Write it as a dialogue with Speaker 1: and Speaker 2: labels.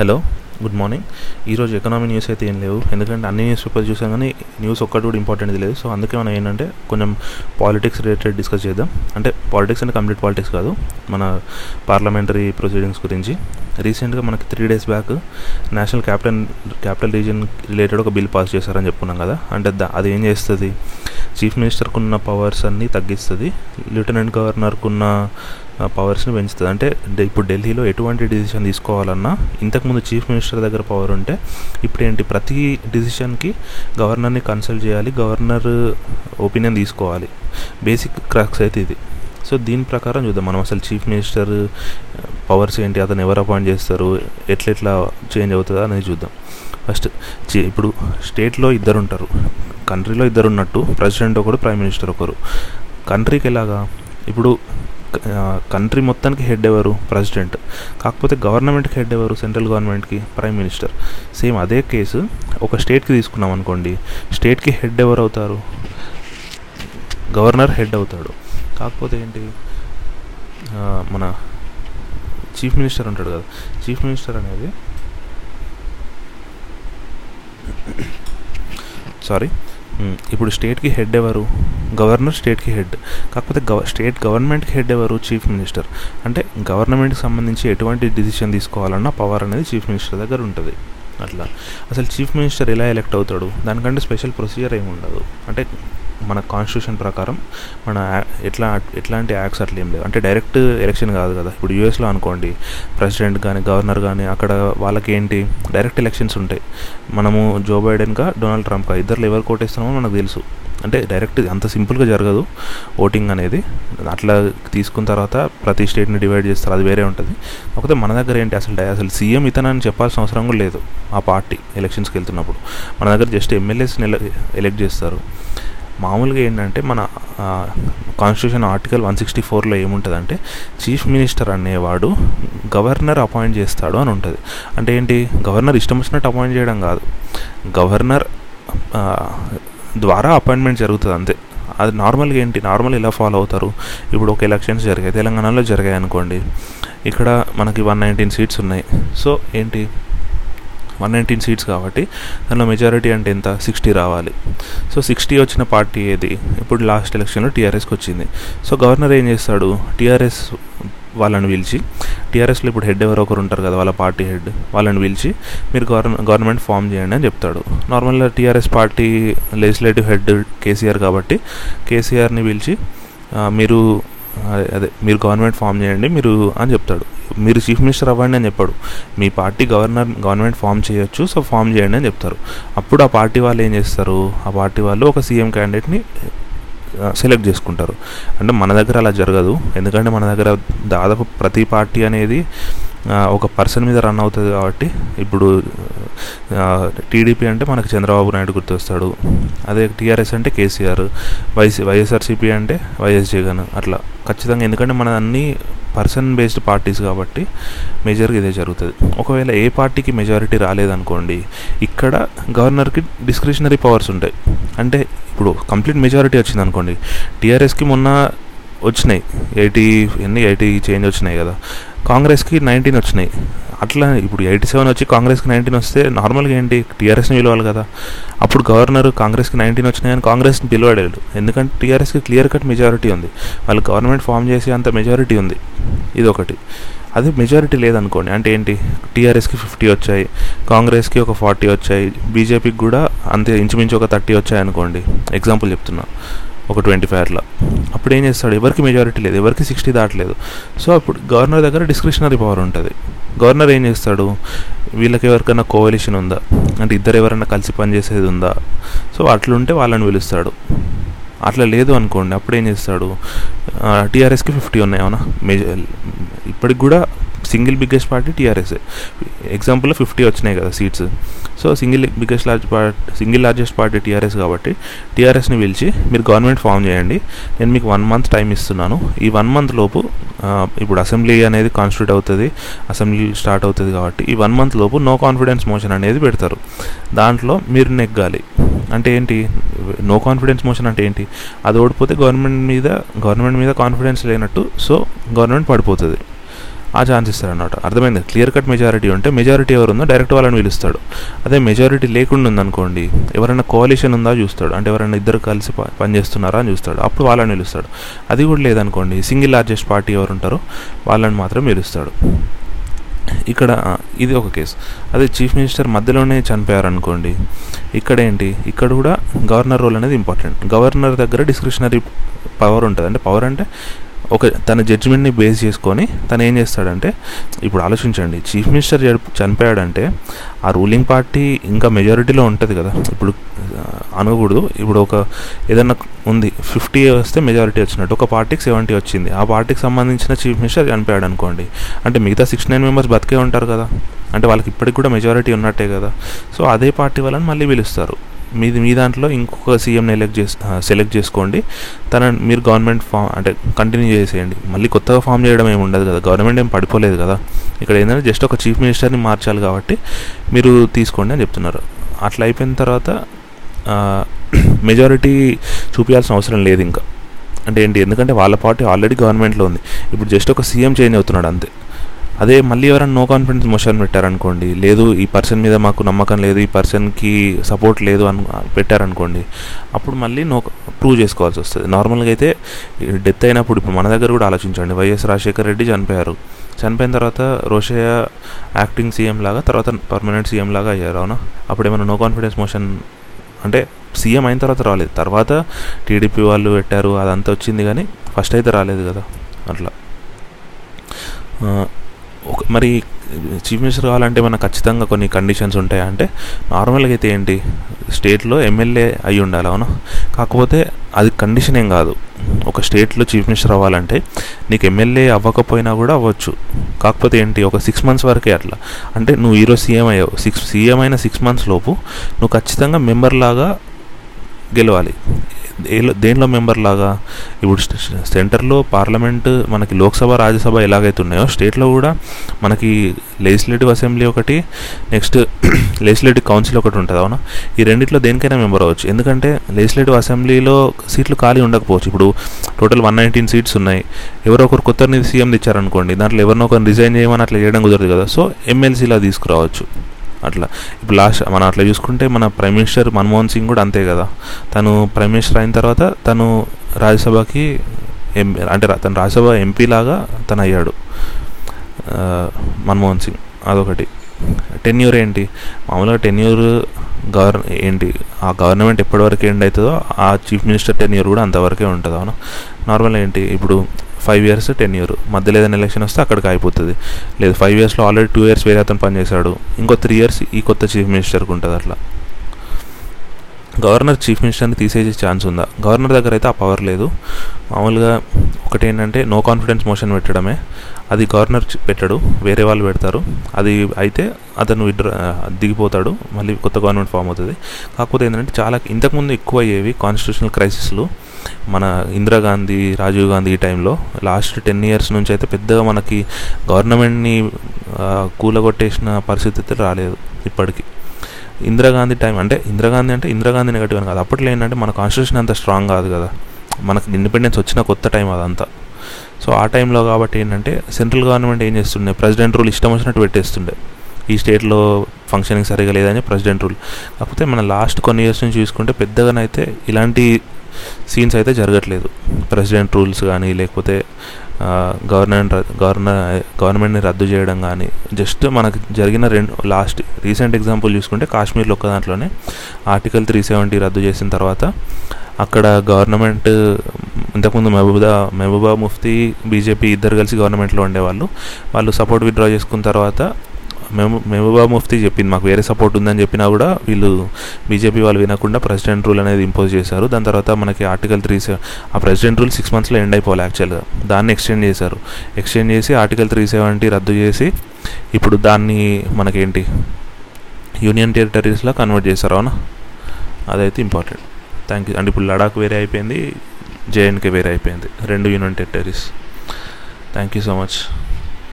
Speaker 1: Hello good morning ఈరోజు economy news అయితే ఏం లేవు. ఎందుకంటే అన్ని న్యూస్ పేపర్స్ చూసాం కానీ న్యూస్ ఒక్కటి కూడా ఇంపార్టెంట్ లేదు. సో అందుకే మనం ఏంటంటే కొంచెం పాలిటిక్స్ రిలేటెడ్ డిస్కస్ చేద్దాం. అంటే పాలిటిక్స్ అంటే కంప్లీట్ పాలిటిక్స్ కాదు. మన పార్లమెంటరీ ప్రొసీడింగ్స్ గురించి. రీసెంట్గా మనకి three days back national capital capital region related ఒక బిల్ పాస్ చేశారని చెప్పుకున్నాం కదా. అంటే దా- అది ఏం చేస్తుంది? చీఫ్ మినిస్టర్కు ఉన్న పవర్స్ అన్నీ తగ్గిస్తుంది లెఫ్టినెంట్ గవర్నర్కు ఉన్న పవర్స్ని పెంచుతుంది. అంటే ఇప్పుడు ఢిల్లీలో ఎటువంటి డిసిషన్ తీసుకోవాలన్నా ఇంతకుముందు చీఫ్ మినిస్టర్ దగ్గర పవర్ ఉంటే ఇప్పుడు ఏంటి ప్రతి డిసిషన్కి గవర్నర్ని కన్సల్ట్ చేయాలి గవర్నర్ ఒపీనియన్ తీసుకోవాలి. బేసిక్ క్రాక్స్ అయితే ఇది. సో దీని ప్రకారం చూద్దాం. మనం అసలు చీఫ్ మినిస్టర్ పవర్స్ ఏంటి అతను ఎవరు అపాయింట్ చేస్తారు ఎట్లెట్లా చేంజ్ అవుతుందా అనేది చూద్దాం. ఫస్ట్ ఇప్పుడు స్టేట్లో ఇద్దరు ఉంటారు కంట్రీలో ఇద్దరు ఉన్నట్టు ప్రెసిడెంట్ ఒకరు ప్రైమ్ మినిస్టర్ ఒకరు. కంట్రీకి ఎలాగా? ఇప్పుడు కంట్రీ మొత్తానికి హెడ్ ఎవరు? ప్రెసిడెంట్. కాకపోతే గవర్నమెంట్కి హెడ్ ఎవరు? సెంట్రల్ గవర్నమెంట్కి ప్రైమ్ మినిస్టర్. సేమ్ అదే కేసు ఒక స్టేట్కి తీసుకున్నాం అనుకోండి స్టేట్కి హెడ్ ఎవరు అవుతారు గవర్నర్ హెడ్ అవుతాడు. కాకపోతే ఏంటి? మన చీఫ్ మినిస్టర్ ఉంటాడు కదా. చీఫ్ మినిస్టర్ అనేది సారీ hmm. ఇప్పుడు స్టేట్కి హెడ్ ఎవరు? గవర్నర్ స్టేట్కి హెడ్ కాకపోతే గవ స్టేట్ గవర్నమెంట్కి హెడ్ ఎవరు? చీఫ్ మినిస్టర్ అంటే గవర్నమెంట్కి సంబంధించి ఎటువంటి డిసిషన్ తీసుకోవాలన్నా పవర్ అనేది చీఫ్ మినిస్టర్ దగ్గర ఉంటుంది. అట్లా. అసలు చీఫ్ మినిస్టర్ ఎలా ఎలెక్ట్ అవుతాడు? దానికంటే స్పెషల్ ప్రొసీజర్ ఏమి ఉండదు అంటే మన కాన్స్టిట్యూషన్ ప్రకారం మన యా- ఎట్లా ఎట్లాంటి యాక్ట్స్ అట్లా ఏం లేవు. అంటే డైరెక్ట్ ఎలక్షన్ కాదు కదా. ఇప్పుడు యూఎస్లో అనుకోండి ప్రెసిడెంట్ కానీ గవర్నర్ కానీ అక్కడ వాళ్ళకి ఏంటి డైరెక్ట్ ఎలక్షన్స్ ఉంటాయి. మనము జో బైడెన్గా డొనాల్డ్ ట్రంప్గా ఇద్దరు ఎవరు కోటేస్తున్నామో మనకు తెలుసు. అంటే డైరెక్ట్ అంత సింపుల్గా జరగదు ఓటింగ్ అనేది. అట్లా తీసుకున్న తర్వాత ప్రతి స్టేట్ని డివైడ్ చేస్తారు. అది వేరే ఉంటుంది. కాకపోతే మన దగ్గర ఏంటి? అసలు అసలు సీఎం ఇతనని చెప్పాల్సిన అవసరం కూడా లేదు ఆ పార్టీ ఎలక్షన్స్కి వెళ్తున్నప్పుడు. మన దగ్గర జస్ట్ ఎమ్మెల్యేస్ని ఎలెక్ట్ చేస్తారు. మామూలుగా ఏంటంటే మన కాన్స్టిట్యూషన్ ఆర్టికల్ వన్ సిక్స్టీ ఫోర్లో ఏముంటుందంటే చీఫ్ మినిస్టర్ అనేవాడు గవర్నర్ అపాయింట్ చేస్తాడు అని ఉంటుంది. అంటే ఏంటి? గవర్నర్ ఇష్టం వచ్చినట్టు అపాయింట్ చేయడం కాదు. గవర్నర్ ద్వారా అపాయింట్మెంట్ జరుగుతుంది అంతే. అది నార్మల్గా ఏంటి? నార్మల్ ఎలా ఫాలో అవుతారు? ఇప్పుడు ఒక ఎలక్షన్స్ జరిగాయి. తెలంగాణలో జరిగాయి అనుకోండి. ఇక్కడ మనకి వన్ నైన్టీన్ సీట్స్ ఉన్నాయి. సో ఏంటి? వన్ నైన్టీన్ సీట్స్ కాబట్టి దానిలో మెజారిటీ అంటే ఎంత? సిక్స్టీ రావాలి. సో సిక్స్టీ వచ్చిన పార్టీ ఏది? ఇప్పుడు లాస్ట్ ఎలక్షన్లో టీఆర్ఎస్కి వచ్చింది. సో గవర్నర్ ఏం చేస్తాడు? టీఆర్ఎస్ వాళ్ళని పిలిచి టీఆర్ఎస్లో ఇప్పుడు హెడ్ ఎవరో ఒకరు ఉంటారు కదా వాళ్ళ పార్టీ హెడ్ వాళ్ళని పిలిచి మీరు గవర్న గవర్నమెంట్ ఫామ్ చేయండి అని చెప్తాడు. నార్మల్గా TRS party legislative head KCR కాబట్టి కేసీఆర్ని పిలిచి మీరు అదే- అదే మీరు గవర్నమెంట్ ఫామ్ చేయండి మీరు అని చెప్తాడు. మీరు చీఫ్ మినిస్టర్ అవ్వండి అని చెప్పాడు. మీ పార్టీ గవర్నర్ గవర్నమెంట్ ఫామ్ చేయొచ్చు సో ఫామ్ చేయండి అని చెప్తారు. అప్పుడు ఆ పార్టీ వాళ్ళు ఏం చేస్తారు? ఆ పార్టీ వాళ్ళు ఒక సీఎం క్యాండిడేట్ని సెలెక్ట్ చేసుకుంటారు. అంటే మన దగ్గర అలా జరగదు. ఎందుకంటే మన దగ్గర దాదాపు ప్రతి పార్టీ అనేది ఒక పర్సన్ మీద రన్ అవుతుంది కాబట్టి ఇప్పుడు టీడీపీ అంటే మనకి చంద్రబాబు నాయుడు గుర్తొస్తాడు. అదే టీఆర్ఎస్ అంటే కేసీఆర్ వైసీ వైఎస్ఆర్సీపీ అంటే వైఎస్ జగన్ అట్లా. ఖచ్చితంగా ఎందుకంటే మన అన్ని పర్సన్ బేస్డ్ పార్టీస్ కాబట్టి మేజర్గా ఇదే జరుగుతుంది. ఒకవేళ ఏ పార్టీకి మెజారిటీ రాలేదనుకోండి ఇక్కడ గవర్నర్కి డిస్క్రిషనరీ పవర్స్ ఉంటాయి. అంటే ఇప్పుడు కంప్లీట్ మెజారిటీ వచ్చింది అనుకోండి టీఆర్ఎస్కి మొన్న వచ్చినాయి ఎయిటీ ఎన్ని ఎయిటీ చేంజ్ వచ్చినాయి కదా కాంగ్రెస్కి నైన్టీన్ వచ్చినాయి. అట్లా ఇప్పుడు ఎయిటీ సెవెన్ వచ్చి కాంగ్రెస్కి నైన్టీన్ వస్తే నార్మల్గా ఏంటి టీఆర్ఎస్ని పిలవాలి కదా. అప్పుడు గవర్నర్ కాంగ్రెస్కి నైన్టీన్ వచ్చినాయని కాంగ్రెస్ని పిలవడాడు ఎందుకంటే టీఆర్ఎస్కి క్లియర్ కట్ మెజారిటీ ఉంది. వాళ్ళు గవర్నమెంట్ ఫామ్ చేసే అంత మెజారిటీ ఉంది. ఇది ఒకటి అదే మెజారిటీ లేదనుకోండి. అంటే ఏంటి? టీఆర్ఎస్కి ఫిఫ్టీ వచ్చాయి. కాంగ్రెస్కి ఒక ఫార్టీ వచ్చాయి. బీజేపీకి కూడా అంతే ఇంచుమించు ఒక థర్టీ వచ్చాయి అనుకోండి. ఎగ్జాంపుల్ చెప్తున్నా. ఒక ట్వంటీ ఫైవ్ అట్లా అప్పుడు ఏం చేస్తాడు? ఎవరికి మెజారిటీ లేదు. ఎవరికి సిక్స్టీ దాటలేదు. సో అప్పుడు గవర్నర్ దగ్గర డిస్క్రిషనరీ పవర్ ఉంటుంది. గవర్నర్ ఏం చేస్తాడు? వీళ్ళకి ఎవరికైనా కోవలిషన్ ఉందా? అంటే ఇద్దరు ఎవరైనా కలిసి పనిచేసేది ఉందా? సో అట్లుంటే వాళ్ళని పిలుస్తాడు. అట్లా లేదు అనుకోండి. అప్పుడు ఏం చేస్తాడు టీఆర్ఎస్కి ఫిఫ్టీ ఉన్నాయి అవునా? మేజర్ ఇప్పటికి కూడా సింగిల్ బిగ్గెస్ట్ పార్టీ టీఆర్ఎస్ ఎగ్జాంపుల్లో ఫిఫ్టీ వచ్చినాయి కదా seats so single biggest large party single largest party TRS కాబట్టి టీఆర్ఎస్ని పిలిచి మీరు గవర్నమెంట్ ఫామ్ చేయండి. నేను మీకు వన్ మంత్ టైం ఇస్తున్నాను. ఈ వన్ మంత్ లోపు ఇప్పుడు అసెంబ్లీ అనేది కాన్స్టిట్యూట్ అవుతుంది. అసెంబ్లీ స్టార్ట్ అవుతుంది కాబట్టి ఈ వన్ మంత్ లోపు నో కాన్ఫిడెన్స్ మోషన్ అనేది పెడతారు. దాంట్లో మీరు నెగ్గాలి. అంటే ఏంటి? నో కాన్ఫిడెన్స్ మోషన్ అంటే ఏంటి? అది ఓడిపోతే గవర్నమెంట్ మీద గవర్నమెంట్ మీద కాన్ఫిడెన్స్ లేనట్టు సో గవర్నమెంట్ పడిపోతుంది. ఆ ఛాన్స్ ఇస్తాడు అర్థమైంది? క్లియర్ కట్ మెజారిటీ ఉంటే మెజారిటీ ఎవరు ఉందో డైరెక్ట్ వాళ్ళని పిలుస్తాడు. అదే మెజారిటీ లేకుండా ఉందనుకోండి ఎవరైనా కోalition ఉందా చూస్తాడు. అంటే ఎవరైనా ఇద్దరు కలిసి పనిచేస్తున్నారా అని చూస్తాడు. అప్పుడు వాళ్ళని పిలుస్తాడు. అది కూడా లేదనుకోండి సింగిల్ లార్జెస్ట్ పార్టీ ఎవరు ఉంటారో వాళ్ళని మాత్రం పిలుస్తాడు. ఇక్కడ ఇది ఒక కేసు అదే చీఫ్ మినిస్టర్ మధ్యలోనే చనిపోయారనుకోండి ఇక్కడ ఏంటి? ఇక్కడ కూడా గవర్నర్ రోల్ అనేది ఇంపార్టెంట్ గవర్నర్ దగ్గర డిస్క్రిషనరీ పవర్ ఉంటుంది. అంటే పవర్ అంటే ఒక తన జడ్జిమెంట్ని బేస్ చేసుకొని తను ఏం చేస్తాడంటే ఇప్పుడు ఆలోచించండి. చీఫ్ మినిస్టర్ చనిపోయాడంటే ఆ రూలింగ్ పార్టీ ఇంకా మెజారిటీలో ఉంటుంది కదా. ఇప్పుడు అనకూడదు. ఇప్పుడు ఒక ఏదన్నా ఉంది ఫిఫ్టీ వస్తే మెజారిటీ వచ్చినట్టు ఒక పార్టీకి సెవెంటీ వచ్చింది. ఆ పార్టీకి సంబంధించిన చీఫ్ మినిస్టర్ చనిపోయాడు అనుకోండి. అంటే మిగతా సిక్స్టీ నైన్ మెంబర్స్ బతికే ఉంటారు కదా. అంటే వాళ్ళకి ఇప్పటికి కూడా మెజారిటీ ఉన్నట్టే కదా. సో అదే పార్టీ వాళ్ళని మళ్ళీ పిలుస్తారు. మీది మీ దాంట్లో ఇంకొక సీఎంని ఎలెక్ట్ చేసి సెలెక్ట్ చేసుకోండి. తన మీరు గవర్నమెంట్ ఫామ్ అంటే కంటిన్యూ చేసేయండి. మళ్ళీ కొత్తగా ఫామ్ చేయడం ఏమి ఉండదు కదా. గవర్నమెంట్ ఏం పడిపోలేదు కదా. ఇక్కడ ఏంటంటే జస్ట్ ఒక చీఫ్ మినిస్టర్ని మార్చాలి కాబట్టి మీరు తీసుకోండి అని చెప్తున్నారు. అట్లా అయిపోయిన తర్వాత మెజారిటీ చూపించాల్సిన అవసరం లేదు ఇంకా. అంటే ఏంటి? ఎందుకంటే వాళ్ళ పార్టీ ఆల్రెడీ గవర్నమెంట్లో ఉంది. ఇప్పుడు జస్ట్ ఒక సీఎం చేంజ్ అవుతున్నాడు అంతే. అదే మళ్ళీ ఎవరైనా నో కాన్ఫిడెన్స్ మోషన్ పెట్టారనుకోండి లేదు ఈ పర్సన్ మీద మాకు నమ్మకం లేదు ఈ పర్సన్కి సపోర్ట్ లేదు అను పెట్టారనుకోండి అప్పుడు మళ్ళీ నో ప్రూవ్ చేసుకోవాల్సి వస్తుంది. నార్మల్గా అయితే డెత్ అయినప్పుడు ఇప్పుడు మన దగ్గర కూడా ఆలోచించండి. వైఎస్ రాజశేఖర రెడ్డి చనిపోయారు. చనిపోయిన తర్వాత రోషయ్య యాక్టింగ్ సీఎం లాగా తర్వాత పర్మనెంట్ సీఎం లాగా అయ్యారు అవునా? అప్పుడు ఏమైనా నో కాన్ఫిడెన్స్ మోషన్ అంటే సీఎం అయిన తర్వాత రాలేదు. తర్వాత టీడీపీ వాళ్ళు పెట్టారు అదంతా వచ్చింది కానీ ఫస్ట్ అయితే రాలేదు కదా అట్లా. మరి చీఫ్ మినిస్టర్ కావాలంటే మనకు ఖచ్చితంగా కొన్ని కండిషన్స్ ఉంటాయా? అంటే నార్మల్గా అయితే ఏంటి? స్టేట్లో ఎమ్మెల్యే అయి ఉండాలి అవునా? కాకపోతే అది కండిషన్ ఏం కాదు. ఒక స్టేట్లో చీఫ్ మినిస్టర్ అవ్వాలంటే నీకు ఎమ్మెల్యే అవ్వకపోయినా కూడా అవ్వచ్చు. కాకపోతే ఏంటి? ఒక సిక్స్ మంత్స్ వరకే అట్లా. అంటే నువ్వు ఈరోజు సీఎం అయ్యావు. సిక్స్ సీఎం అయిన సిక్స్ మంత్స్ లోపు నువ్వు ఖచ్చితంగా మెంబర్ లాగా గెలవాలి. ఏలో దేనిలో మెంబర్ లాగా? ఇప్పుడు సెంటర్లో పార్లమెంట్ మనకి లోక్సభ రాజ్యసభ ఎలాగైతే ఉన్నాయో స్టేట్లో కూడా మనకి లెజిస్లేటివ్ అసెంబ్లీ ఒకటి నెక్స్ట్ లెజిస్లేటివ్ కౌన్సిల్ ఒకటి ఉంటుంది అవునా? ఈ రెండిట్లో దేనికైనా మెంబర్ అవ్వచ్చు. ఎందుకంటే లెజిస్లేటివ్ అసెంబ్లీలో సీట్లు ఖాళీ ఉండకపోవచ్చు. ఇప్పుడు టోటల్ వన్ నైన్టీన్ సీట్స్ ఉన్నాయి. ఎవరో ఒకరు కొత్త సీఎం తెచ్చారనుకోండి దాంట్లో ఎవరినో ఒకరిని రిజైన్ చేయమని అట్లా చేయడం కుదరదు కదా. సో ఎమ్మెల్సీలా తీసుకురావచ్చు. అట్లా. ఇప్పుడు లాస్ట్ మనం అట్లా చూసుకుంటే మన ప్రైమ్ మినిస్టర్ మన్మోహన్ సింగ్ కూడా అంతే కదా. తను ప్రైమ్ మినిస్టర్ అయిన తర్వాత తను రాజ్యసభకి ఎం అంటే రా- తను రాజ్యసభ ఎంపీ లాగా తను అయ్యాడు. మన్మోహన్ సింగ్ అదొకటి. టెన్యూర్ ఏంటి? మామూలుగా టెన్యూర్ గవర్న ఏంటి? ఆ గవర్నమెంట్ ఎప్పటివరకు ఎండ్ అవుతుందో ఆ చీఫ్ మినిస్టర్ టెన్యూర్ కూడా అంతవరకే ఉంటుంది అవును? నార్మల్ ఏంటి? ఇప్పుడు ఫైవ్ ఇయర్స్ టెన్ ఇయర్ మధ్యలో ఏదైనా ఎలక్షన్ వస్తే అక్కడికి అయిపోతుంది లేదు ఫైవ్ ఇయర్స్లో ఆల్రెడీ టూ ఇయర్స్ వేరే అతను పనిచేశాడు. ఇంకో త్రీ ఇయర్స్ ఈ కొత్త చీఫ్ మినిస్టర్కి ఉంటుంది అట్లా. గవర్నర్ చీఫ్ మినిస్టర్ని తీసేసే ఛాన్స్ ఉందా? గవర్నర్ దగ్గర అయితే ఆ పవర్ లేదు. మామూలుగా ఒకటి ఏంటంటే నో కాన్ఫిడెన్స్ మోషన్ పెట్టడమే. అది గవర్నర్ పెట్టడు వేరే వాళ్ళు పెడతారు. అది అయితే అతను విడ్రా దిగిపోతాడు. మళ్ళీ కొత్త గవర్నమెంట్ ఫామ్ అవుతుంది. కాకపోతే ఏంటంటే చాలా ఇంతకుముందు ఎక్కువ అయ్యేవి కాన్స్టిట్యూషనల్ క్రైసిస్లు మన ఇందిరాగాంధీ రాజీవ్ గాంధీ ఈ టైంలో లాస్ట్ టెన్ ఇయర్స్ నుంచి అయితే పెద్దగా మనకి గవర్నమెంట్ని కూలగొట్టేసిన పరిస్థితి అయితే రాలేదు ఇప్పటికీ. ఇందిరాగాంధీ టైం అంటే ఇందిరాగాంధీ అంటే ఇందిరాగాంధీ నెగటివ్ అని కాదు. అప్పట్లో ఏంటంటే మన కాన్స్టిట్యూషన్ అంత స్ట్రాంగ్ కాదు కదా. మనకి ఇండిపెండెన్స్ వచ్చిన కొత్త టైం అదంతా. సో ఆ టైంలో కాబట్టి ఏంటంటే సెంట్రల్ గవర్నమెంట్ ఏం చేస్తుండే? ప్రెసిడెంట్ రూల్ ఇష్టం వచ్చినట్టు పెట్టేస్తుండే. ఈ స్టేట్లో ఫంక్షనింగ్ సరిగా లేదని ప్రెసిడెంట్ రూల్ కాకపోతే మన లాస్ట్ కొన్ని ఇయర్స్ నుంచి చూసుకుంటే పెద్దగానైతే ఇలాంటి సీన్స్ అయితే జరగట్లేదు. ప్రెసిడెంట్ రూల్స్ కానీ లేకపోతే గవర్నమెంట్ గవర్నర్ గవర్నమెంట్ని రద్దు చేయడం కానీ జస్ట్ మనకు జరిగిన రెండు లాస్ట్ రీసెంట్ ఎగ్జాంపుల్ చూసుకుంటే కాశ్మీర్లో ఒక్క దాంట్లోనే ఆర్టికల్ త్రీ సెవెంటీ రద్దు చేసిన తర్వాత అక్కడ గవర్నమెంట్ ఇంతకుముందు మహబూబా మహబూబా ముఫ్తీ బీజేపీ ఇద్దరు కలిసి గవర్నమెంట్లో ఉండేవాళ్ళు. వాళ్ళు సపోర్ట్ విత్డ్రా చేసుకున్న తర్వాత మేము మహబూబా ముఫ్తీ చెప్పింది మాకు వేరే సపోర్ట్ ఉందని చెప్పినా కూడా వీళ్ళు బీజేపీ వాళ్ళు వినకుండా ప్రెసిడెంట్ రూల్ అనేది ఇంపోజ్ చేశారు. దాని తర్వాత మనకి ఆర్టికల్ త్రీ ఆ ప్రెసిడెంట్ రూల్ సిక్స్ మంత్స్లో ఎండ్ అయిపోవాలి యాక్చువల్గా దాన్ని ఎక్స్టెండ్ చేశారు. ఎక్స్టెండ్ చేసి ఆర్టికల్ త్రీ సెవెంటీ రద్దు చేసి ఇప్పుడు దాన్ని మనకేంటి? యూనియన్ టెరిటరీస్లో కన్వర్ట్ చేశారు అవునా? అదైతే ఇంపార్టెంట్ థ్యాంక్ యూ అండ్ ఇప్పుడు లడాక్ వేరే అయిపోయింది జేఎన్కే వేరే అయిపోయింది. రెండు union territories thank you so much